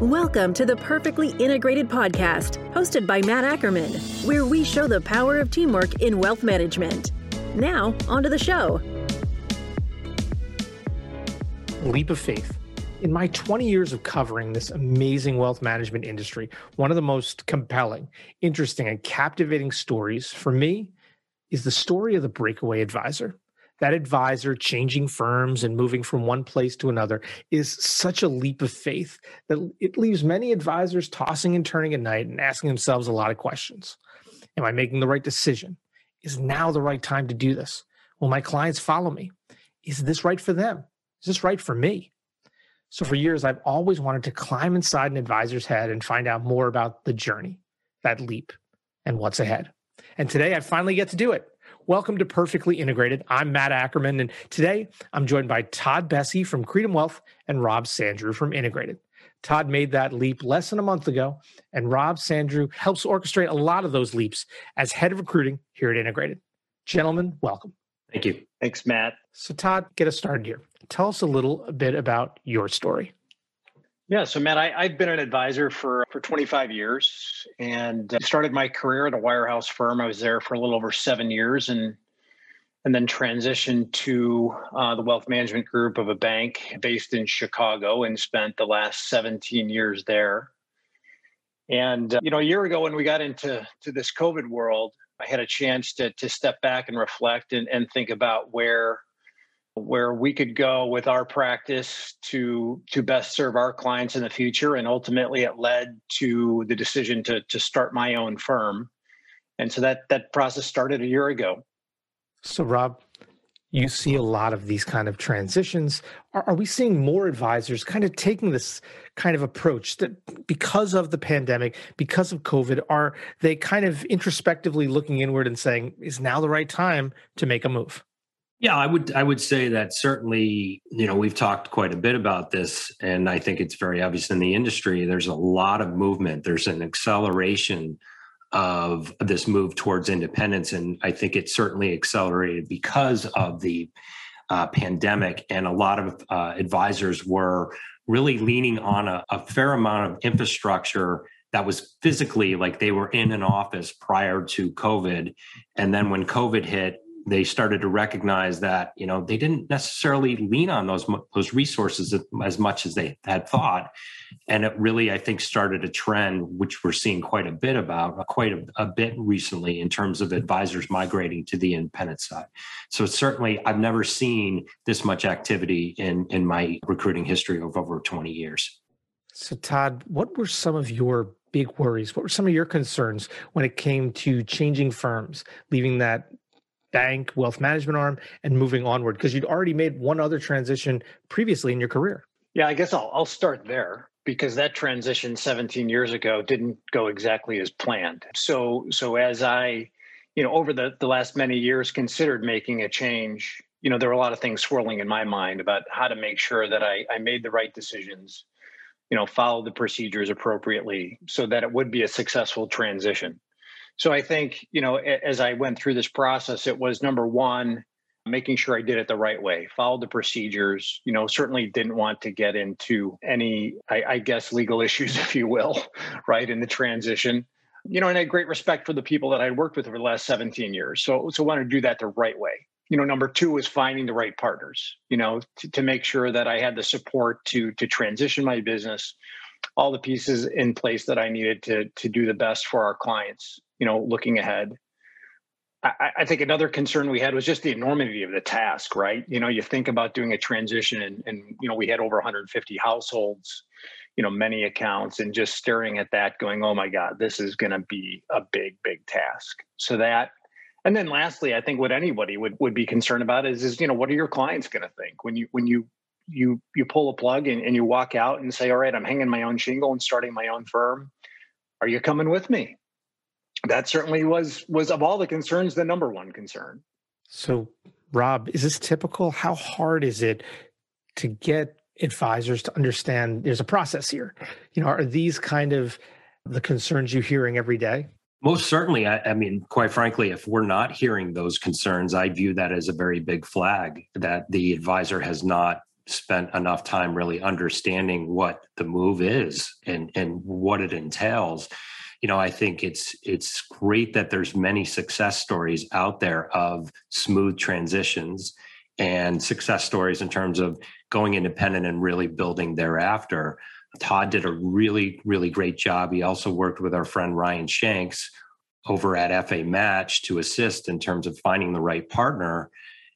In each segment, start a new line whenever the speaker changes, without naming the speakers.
Welcome to the Perfectly Integrated Podcast, hosted by Matt Ackerman, where we show the power of teamwork in wealth management. Now, onto the show.
Leap of faith. In my 20 years of covering this amazing wealth management industry, one of the most compelling, interesting, and captivating stories for me is the story of the breakaway advisor that advisor changing firms and moving from one place to another is such a leap of faith that it leaves many advisors tossing and turning at night and asking themselves a lot of questions. Am I making the right decision? Is now the right time to do this? Will my clients follow me? Is this right for them? Is this right for me? So, for years, I've always wanted to climb inside an advisor's head and find out more about the journey, that leap, and what's ahead. And today I finally get to do it. Welcome to Perfectly Integrated. I'm Matt Ackerman, and today I'm joined by Todd Bessie from Creedom Wealth and Rob Sandrew from Integrated. Todd made that leap less than a month ago, and Rob Sandrew helps orchestrate a lot of those leaps as head of recruiting here at Integrated. Gentlemen, welcome.
Thank you.
Thanks, Matt.
So, Todd, get us started here. Tell us a little bit about your story.
Yeah, so Matt, I, have been an advisor for for 25 years, and uh, started my career at a wirehouse firm. I was there for a little over seven years, and and then transitioned to uh, the wealth management group of a bank based in Chicago, and spent the last 17 years there. And uh, you know, a year ago when we got into to this COVID world, I had a chance to to step back and reflect and, and think about where where we could go with our practice to to best serve our clients in the future and ultimately it led to the decision to to start my own firm. And so that that process started a year ago.
So rob you see a lot of these kind of transitions. Are, are we seeing more advisors kind of taking this kind of approach that because of the pandemic because of covid are they kind of introspectively looking inward and saying is now the right time to make a move
yeah, I would I would say that certainly, you know, we've talked quite a bit about this and I think it's very obvious in the industry there's a lot of movement. There's an acceleration of this move towards independence and I think it certainly accelerated because of the uh, pandemic and a lot of uh, advisors were really leaning on a, a fair amount of infrastructure that was physically like they were in an office prior to COVID. And then when COVID hit, they started to recognize that you know they didn't necessarily lean on those those resources as much as they had thought. And it really i think started a trend which we're seeing quite a bit about uh, quite a, a bit recently in terms of advisors migrating to the independent side. So certainly i've never seen this much activity in in my recruiting history of over 20 years.
So todd what were some of your big worries? What were some of your concerns when it came to changing firms leaving that bank, wealth management arm, and moving onward? Because you'd already made one other transition previously in your career.
Yeah, I guess I'll, I'll start there because that transition 17 years ago didn't go exactly as planned. So, so as I, you know, over the, the last many years considered making a change, you know, there were a lot of things swirling in my mind about how to make sure that I, I made the right decisions, you know, follow the procedures appropriately so that it would be a successful transition. So I think, you know, as I went through this process, it was number one, making sure I did it the right way, followed the procedures, you know, certainly didn't want to get into any, I, I guess, legal issues, if you will, right, in the transition. You know, and I had great respect for the people that I'd worked with over the last 17 years. So, so I wanted to do that the right way. You know, number two was finding the right partners, you know, to, to make sure that I had the support to to transition my business, all the pieces in place that I needed to to do the best for our clients you know, looking ahead. I, I, think another concern we had was just the enormity of the task, right? You know, you think about doing a transition and, and you know, we had over 150 households, you know, many accounts and just staring at that going, oh my God, this is going to be a big, big task. So that, and then lastly, I think what anybody would, would be concerned about is, is, you know, what are your clients going to think when you, when you, you, you pull a plug and, and you walk out and say, all right, I'm hanging my own shingle and starting my own firm. Are you coming with me? That certainly was was of all the concerns the number one concern.
So, Rob, is this typical? How hard is it to get advisors to understand there's a process here? You know, are these kind of the concerns you're hearing every day?
Most certainly. I, I, mean, quite frankly, if we're not hearing those concerns, I view that as a very big flag that the advisor has not spent enough time really understanding what the move is and and what it entails you know i think it's it's great that there's many success stories out there of smooth transitions and success stories in terms of going independent and really building thereafter. Todd did a really really great job. He also worked with our friend ryan shanks over at fa match to assist in terms of finding the right partner.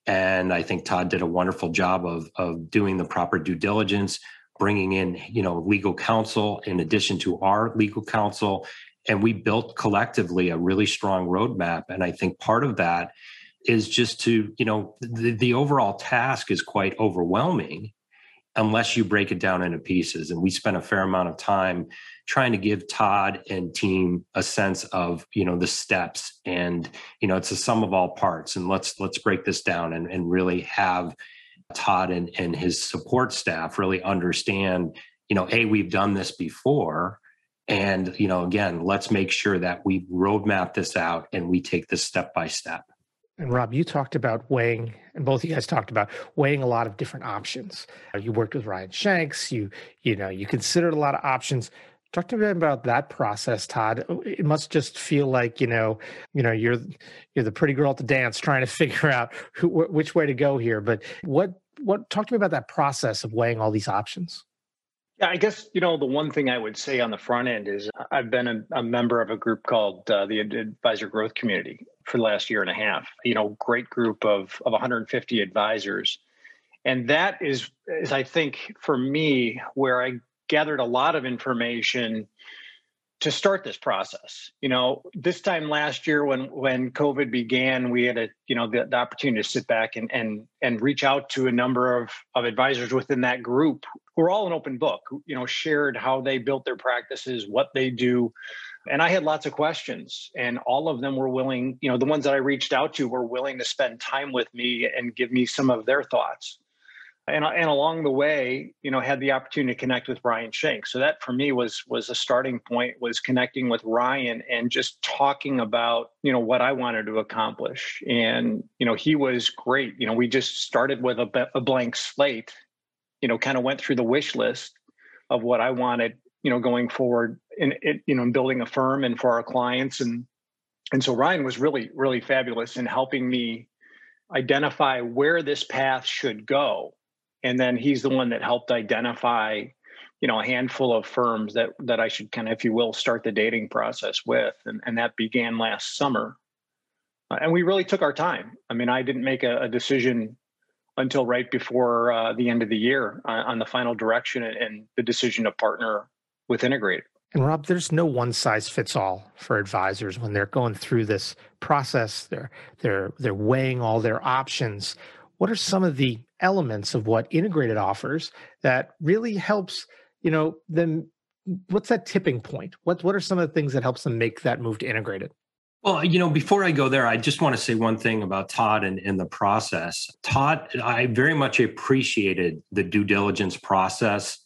And I think Todd did a wonderful job of of doing the proper due diligence, bringing in you know legal counsel in addition to our legal counsel, and we built collectively a really strong roadmap. And I think part of that is just to you know the, the overall task is quite overwhelming unless you break it down into pieces. And we spent a fair amount of time trying to give Todd and team a sense of you know the steps and you know it's a sum of all parts and let's let's break this down and, and really have Todd and, and his support staff really understand you know a we've done this before and you know again let's make sure that we roadmap this out and we take this step by step
and Rob, you talked about weighing, and both of you guys talked about weighing a lot of different options. You worked with Ryan Shanks. You, you know, you considered a lot of options. Talk to me about that process, Todd. It must just feel like you know, you know, you're you're the pretty girl at the dance, trying to figure out who, which way to go here. But what what talk to me about that process of weighing all these options?
Yeah, I guess you know the one thing I would say on the front end is I've been a, a member of a group called uh, the Advisor Growth Community for the last year and a half. You know, great group of of 150 advisors, and that is is I think for me where I gathered a lot of information to start this process. You know, this time last year when when COVID began, we had a you know the, the, opportunity to sit back and and and reach out to a number of of advisors within that group who are all an open book. You know, shared how they built their practices, what they do, and I had lots of questions, and all of them were willing. You know, the ones that I reached out to were willing to spend time with me and give me some of their thoughts and, and along the way you know had the opportunity to connect with ryan shank so that for me was was a starting point was connecting with ryan and just talking about you know what i wanted to accomplish. And you know he was great. You know we just started with a, a blank slate you know kind of went through the wish list of what i wanted you know going forward in it you know in building a firm and for our clients. And and so ryan was really really fabulous in helping me identify where this path should go and then he's the one that helped identify you know a handful of firms that that i should kind of if you will start the dating process with. And, and that began last summer. Uh, and we really took our time. I mean i didn't make a, a decision until right before uh, the end of the year on, on the final direction and, and the decision to partner with integrated.
And Rob, there's no one size fits all for advisors when they're going through this process. They're they're they're weighing all their options what are some of the elements of what integrated offers that really helps you know them what's that tipping point what what are some of the things that helps them make that move to integrated
well, you know, before I go there, I just want to say one thing about Todd and, and the process. Todd, I very much appreciated the due diligence process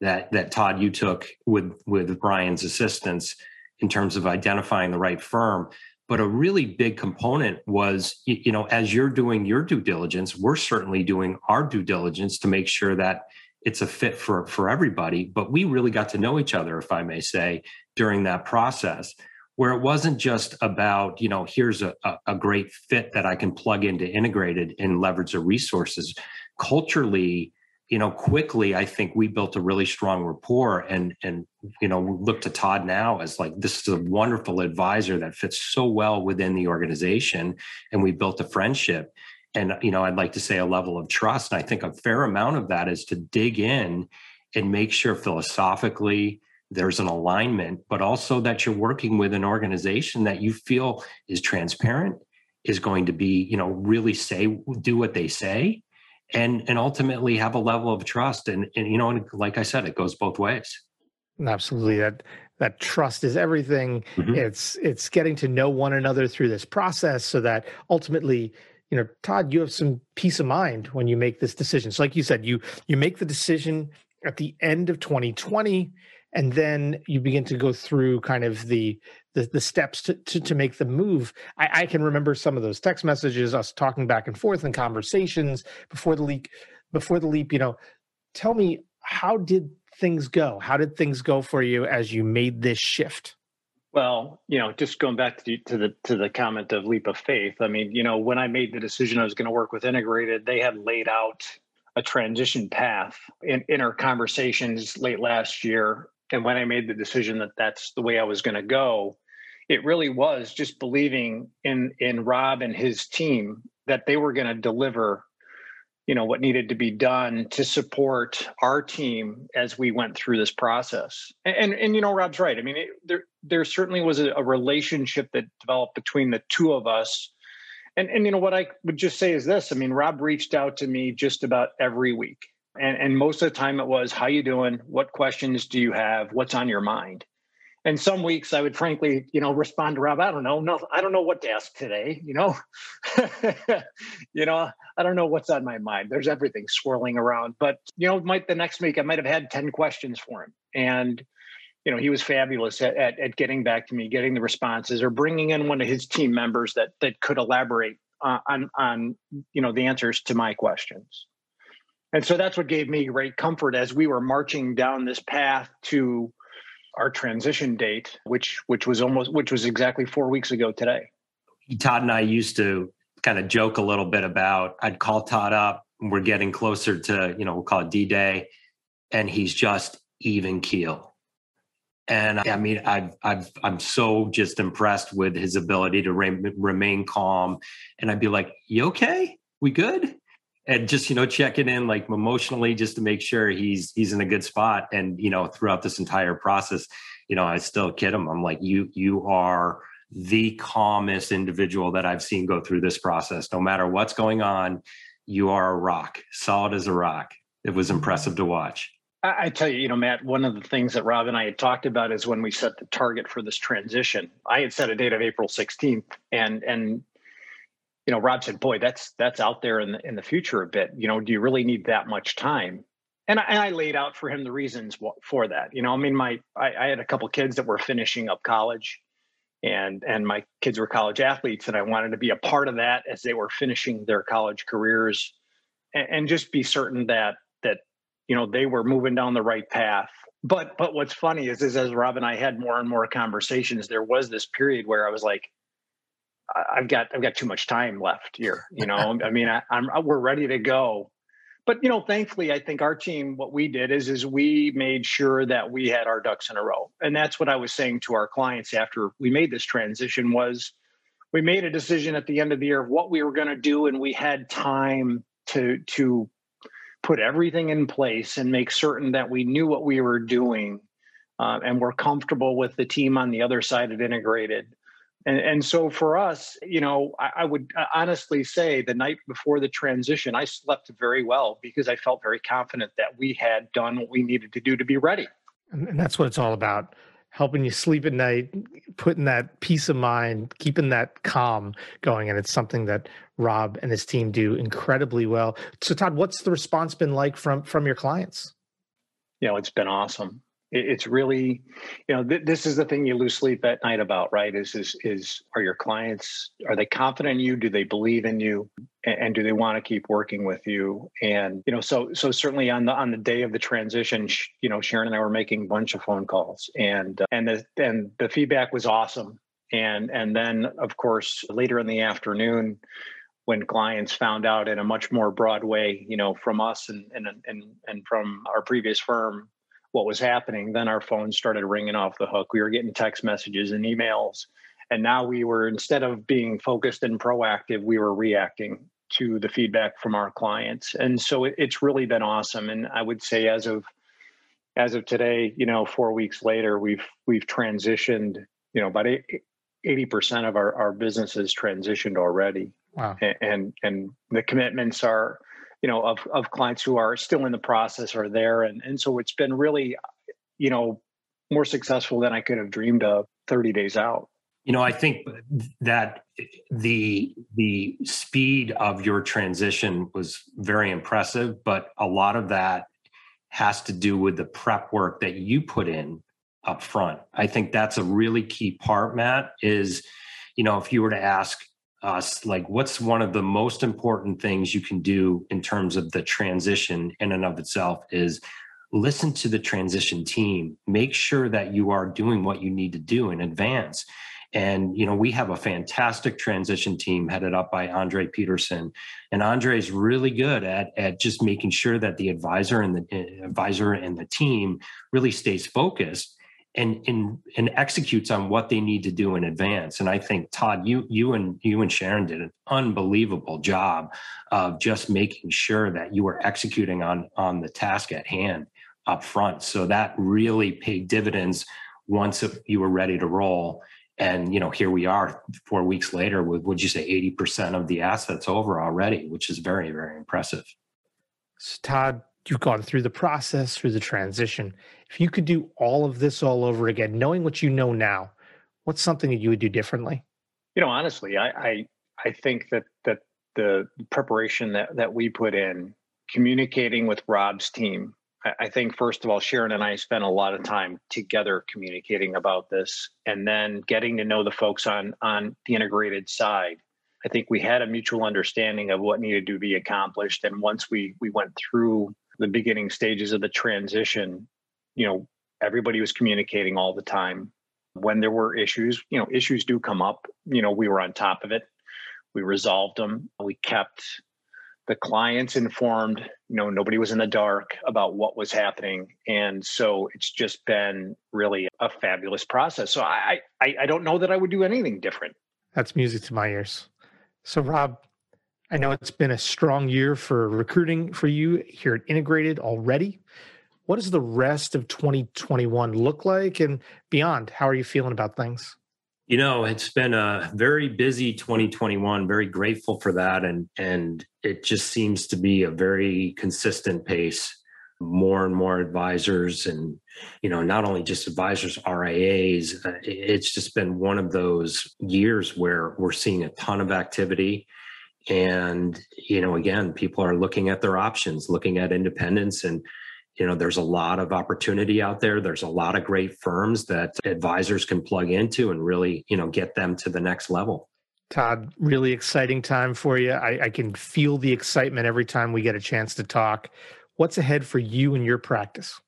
that that Todd you took with with Ryan's assistance in terms of identifying the right firm. But a really big component was, you know, as you're doing your due diligence, we're certainly doing our due diligence to make sure that it's a fit for for everybody. But we really got to know each other, if I may say, during that process, where it wasn't just about, you know, here's a, a great fit that I can plug into integrated and leverage the resources. Culturally, you know, quickly, I think we built a really strong rapport and, and, you know, look to Todd now as like, this is a wonderful advisor that fits so well within the organization. And we built a friendship and, you know, I'd like to say a level of trust. And I think a fair amount of that is to dig in and make sure philosophically there's an alignment, but also that you're working with an organization that you feel is transparent, is going to be, you know, really say, do what they say and and ultimately have a level of trust and and you know and like i said it goes both ways.
Absolutely. That that trust is everything. Mm-hmm. it's it's getting to know one another through this process so that ultimately you know todd you have some peace of mind when you make this decision. So like you said you you make the decision at the end of 2020 and then you begin to go through kind of the the, the steps to, to, to make the move. I, I can remember some of those text messages, us talking back and forth in conversations before the leak, before the leap, you know, tell me how did things go? How did things go for you as you made this shift?
Well, you know, just going back to, to the to the comment of leap of faith. I mean, you know, when I made the decision I was going to work with Integrated, they had laid out a transition path in, in our conversations late last year. And when I made the decision that that's the way I was going to go, it really was just believing in in Rob and his team that they were going to deliver you know what needed to be done to support our team as we went through this process. And and, and you know rob's right. I mean it, there there certainly was a, a, relationship that developed between the two of us. And and you know what i would just say is this i mean rob reached out to me just about every week. And and most of the time it was how you doing? What questions do you have? What's on your mind and some weeks I would frankly, you know, respond to Rob. I don't know, no, I don't know what to ask today. You know, you know, I don't know what's on my mind. There's everything swirling around. But you know, might the next week I might have had ten questions for him, and you know, he was fabulous at, at, at getting back to me, getting the responses, or bringing in one of his team members that that could elaborate uh, on on you know the answers to my questions. And so that's what gave me great comfort as we were marching down this path to our transition date, which which was almost which was exactly four weeks ago today.
Todd and I used to kind of joke a little bit about I'd call Todd up we're getting closer to, you know, we'll call it D Day, and he's just even keel. And I mean, I've, I've, I'm so just impressed with his ability to re- remain calm. And I'd be like, "You okay? We good?" And just you know checking in like emotionally just to make sure he's he's in a good spot. And you know throughout this entire process you know i still kid him. I'm like you you are the calmest individual that i've seen go through this process. No matter what's going on you are a rock solid as a rock. It was impressive to watch.
I tell you, you know, Matt, one of the things that Rob and I had talked about is when we set the target for this transition. I had set a date of April 16th, and and you know, Rob said, "Boy, that's that's out there in the in the future a bit. You know, do you really need that much time?" And I, and I laid out for him the reasons for that. You know, I mean, my I, I had a couple kids that were finishing up college, and and my kids were college athletes, and I wanted to be a part of that as they were finishing their college careers, and, and just be certain that that you know they were moving down the right path but but what's funny is, is as Rob and I had more and more conversations, there was this period where I was like, I've got I've got too much time left here. You know, I mean, I, am we're ready to go. But you know, thankfully, I think our team, what we did is is we made sure that we had our ducks in a row, and that's what I was saying to our clients after we made this transition was we made a decision at the end of the year of what we were going to do, and we had time to to put everything in place and make certain that we knew what we were doing uh, and we're comfortable with the team on the other side of integrated and, and so for us, you know, I, I, would uh, honestly say the night before the transition, I slept very well because I felt very confident that we had done what we needed to do to be ready.
And that's what it's all about helping you sleep at night, putting that peace of mind, keeping that calm going. And it's something that Rob and his team do incredibly well. So Todd, what's the response been like from from your clients?
You know, it's been awesome it's really you know th- this is the thing you lose sleep at night about right? Is is is are your clients are they confident in you? Do they believe in you? And, and do they want to keep working with you? And you know so so certainly on the on the day of the transition sh- you know sharon and i were making a bunch of phone calls and uh, and the and the feedback was awesome. And and then of course later in the afternoon when clients found out in a much more broad way you know from us and and and, and from our previous firm what was happening, then our phones started ringing off the hook. We were getting text messages and emails. And now we were, instead of being focused and proactive, we were reacting to the feedback from our clients. And so it, it's really been awesome. And I would say as of as of today, you know, four weeks later, we've we've transitioned, you know, about eighty percent of our, our business has transitioned already. Wow. And, and and the commitments are you know of of clients who are still in the process are there. And and so it's been really you know more successful than i could have dreamed of 30 days out.
You know i think that the the speed of your transition was very impressive but a lot of that has to do with the prep work that you put in up front i think that's a really key part matt is you know if you were to ask us like what's one of the most important things you can do in terms of the transition in and of itself is listen to the transition team. Make sure that you are doing what you need to do in advance. And you know we have a fantastic transition team headed up by andre peterson. And andre is really good at at just making sure that the advisor and the eh, advisor and the team really stays focused and and and executes on what they need to do in advance. And I think Todd, you you and you and Sharon did an unbelievable job of just making sure that you were executing on on the task at hand up front. So that really paid dividends once you were ready to roll. And you know, here we are four weeks later with would you say 80% of the assets over already, which is very, very impressive.
So Todd, you've gone through the process, through the transition. If you could do all of this all over again, knowing what you know now, what's something that you would do differently?
You know, honestly, I I, I think that that the preparation that that we put in, communicating with Rob's team, I, I think first of all, Sharon and I spent a lot of time together communicating about this, and then getting to know the folks on on the integrated side. I think we had a mutual understanding of what needed to be accomplished, and once we we went through the beginning stages of the transition, you know, everybody was communicating all the time. When there were issues, you know, issues do come up. You know, we were on top of it. We resolved them. We kept the clients informed. You know, nobody was in the dark about what was happening, and so it's just been really a fabulous process. So I, I, I don't know that I would do anything different.
That's music to my ears. So Rob, I know it's been a strong year for recruiting for you here at Integrated already. What does the rest of 2021 look like and beyond? How are you feeling about things?
You know, it's been a very busy 2021. Very grateful for that, and and it just seems to be a very consistent pace. More and more advisors, and you know, not only just advisors, RIAs. Uh, it's just been one of those years where we're seeing a ton of activity and you know again people are looking at their options looking at independence. And you know there's a lot of opportunity out there. There's a lot of great firms that advisors can plug into and really you know get them to the next level.
Todd really exciting time for you. I, I, can feel the excitement every time we get a chance to talk. What's ahead for you and your practice?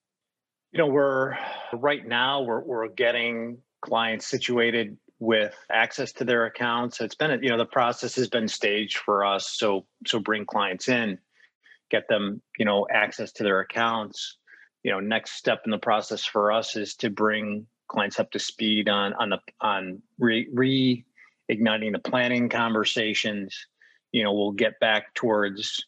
You know we're right now we're, we're getting clients situated with access to their accounts it's been you know the process has been staged for us so so bring clients in get them, you know, access to their accounts. You know, next step in the process for us is to bring clients up to speed on on the on re, reigniting the planning conversations. You know, we'll get back towards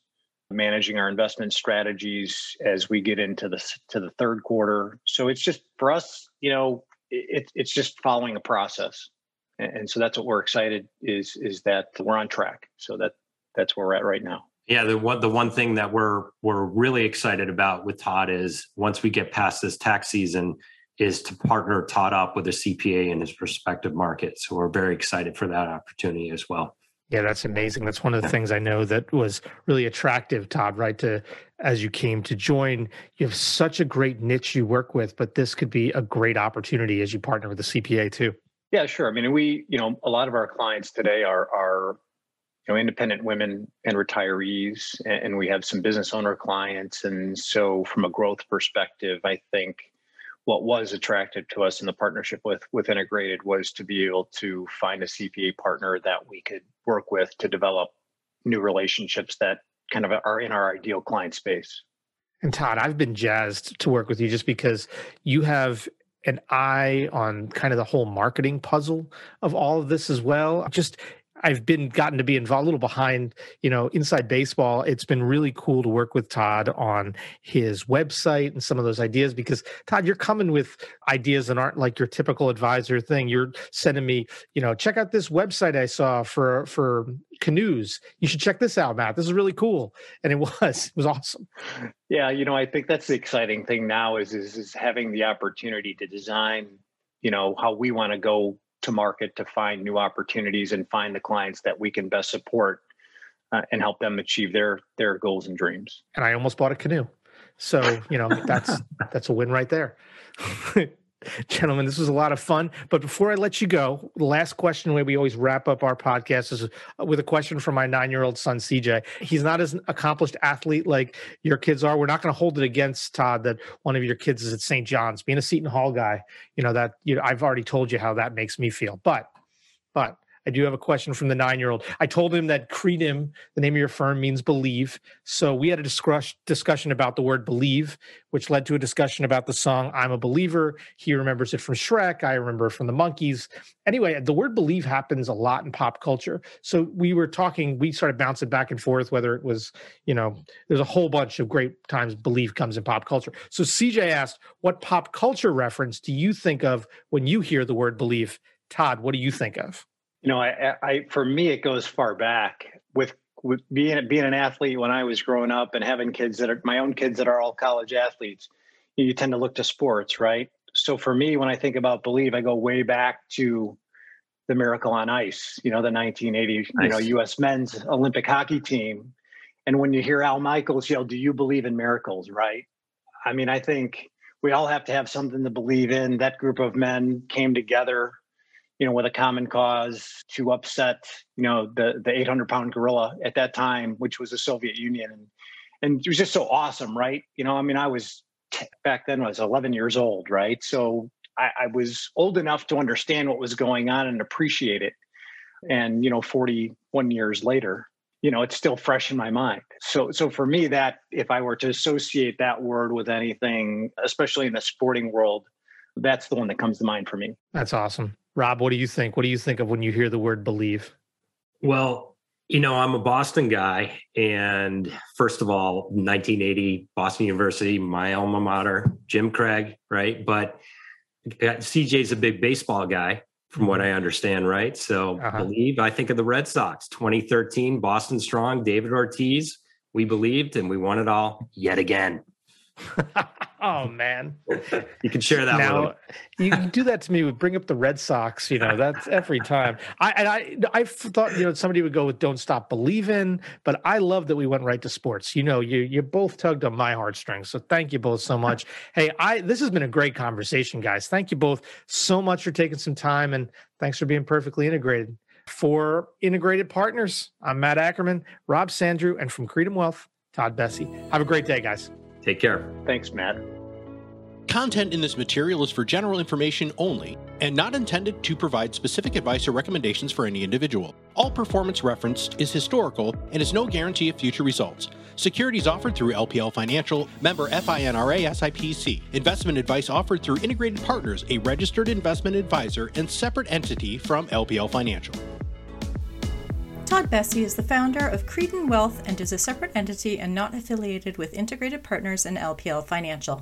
managing our investment strategies as we get into the to the third quarter. So it's just for us, you know, it, it's just following a process, and, and so that's what we're excited is is that we're on track. So that that's where we're at right now.
Yeah, the one the one thing that we're we're really excited about with Todd is once we get past this tax season, is to partner Todd up with a CPA in his respective market. So we're very excited for that opportunity as well.
Yeah, that's amazing. That's one of the things I know that was really attractive, Todd, right? To as you came to join, you have such a great niche you work with, but this could be a great opportunity as you partner with the CPA too.
Yeah, sure. I mean, we, you know, a lot of our clients today are are you know independent women and retirees and we have some business owner clients and so from a growth perspective i think what was attractive to us in the partnership with with integrated was to be able to find a cpa partner that we could work with to develop new relationships that kind of are in our ideal client space
and todd i've been jazzed to work with you just because you have an eye on kind of the whole marketing puzzle of all of this as well. Just I've been gotten to be involved a little behind, you know, inside baseball. It's been really cool to work with Todd on his website and some of those ideas because Todd, you're coming with ideas that aren't like your typical advisor thing. You're sending me, you know, check out this website I saw for for canoes. You should check this out, Matt. This is really cool. And it was, it was awesome.
Yeah, you know, I think that's the exciting thing now is is, is having the opportunity to design, you know, how we want to go to market to find new opportunities and find the clients that we can best support uh, and help them achieve their their goals and dreams.
And I almost bought a canoe. So, you know, that's that's a win right there. Gentlemen, this was a lot of fun. But before I let you go, the last question, the way we always wrap up our podcast is uh, with a question from my nine year old son, CJ. He's not as an accomplished athlete like your kids are. We're not going to hold it against Todd that one of your kids is at St. John's. Being a Seton Hall guy, you know, that, you know, I've already told you how that makes me feel. But, but I do have a question from the nine year old. I told him that Creedom, the name of your firm, means believe. So we had a discuss- discussion about the word believe, which led to a discussion about the song I'm a Believer. He remembers it from Shrek. I remember from the Monkees. Anyway, the word believe happens a lot in pop culture. So we were talking, we started bouncing back and forth, whether it was, you know, there's a whole bunch of great times believe comes in pop culture. So CJ asked, What pop culture reference do you think of when you hear the word believe? Todd, what do you think of?
You know, I, I for me it goes far back with with being being an athlete when I was growing up and having kids that are my own kids that are all college athletes. You tend to look to sports, right? So for me, when I think about believe, I go way back to the Miracle on Ice. You know, the 1980 nice. you know U.S. Men's Olympic hockey team. And when you hear Al Michaels yell, "Do you believe in miracles?" Right? I mean, I think we all have to have something to believe in. That group of men came together you know, with a common cause to upset, you know, the the 800 pound gorilla at that time, which was the Soviet Union, and and it was just so awesome, right? You know, I mean, I was back then I was 11 years old, right? So I, I was old enough to understand what was going on and appreciate it. And you know, 41 years later, you know, it's still fresh in my mind. So so for me, that if I were to associate that word with anything, especially in the sporting world, that's the one that comes to mind for me.
That's awesome. Rob, what do you think? What do you think of when you hear the word believe?
Well, you know, I'm a Boston guy. And first of all, 1980, Boston University, my alma mater, Jim Craig, right? But CJ's a big baseball guy, from what mm-hmm. I understand, right? So uh-huh. believe, I think of the Red Sox, 2013, Boston Strong, David Ortiz. We believed and we won it all yet again.
Oh man,
you can share that.
Now you do that to me. Would bring up the Red Sox. You know that's every time. I and I I thought you know somebody would go with "Don't Stop Believing," but I love that we went right to sports. You know, you you both tugged on my heartstrings. So thank you both so much. hey, I this has been a great conversation, guys. Thank you both so much for taking some time and thanks for being perfectly integrated. For integrated partners, I'm Matt Ackerman, Rob Sandrew, and from Creedom Wealth, Todd Bessie. Have a great day, guys.
Take care.
Thanks, Matt.
Content in this material is for general information only and not intended to provide specific advice or recommendations for any individual. All performance referenced is historical and is no guarantee of future results. Securities offered through LPL Financial, member FINRA SIPC. Investment advice offered through Integrated Partners, a registered investment advisor and separate entity from LPL Financial.
Todd Bessie is the founder of Creedom Wealth and is a separate entity and not affiliated with Integrated Partners and LPL Financial.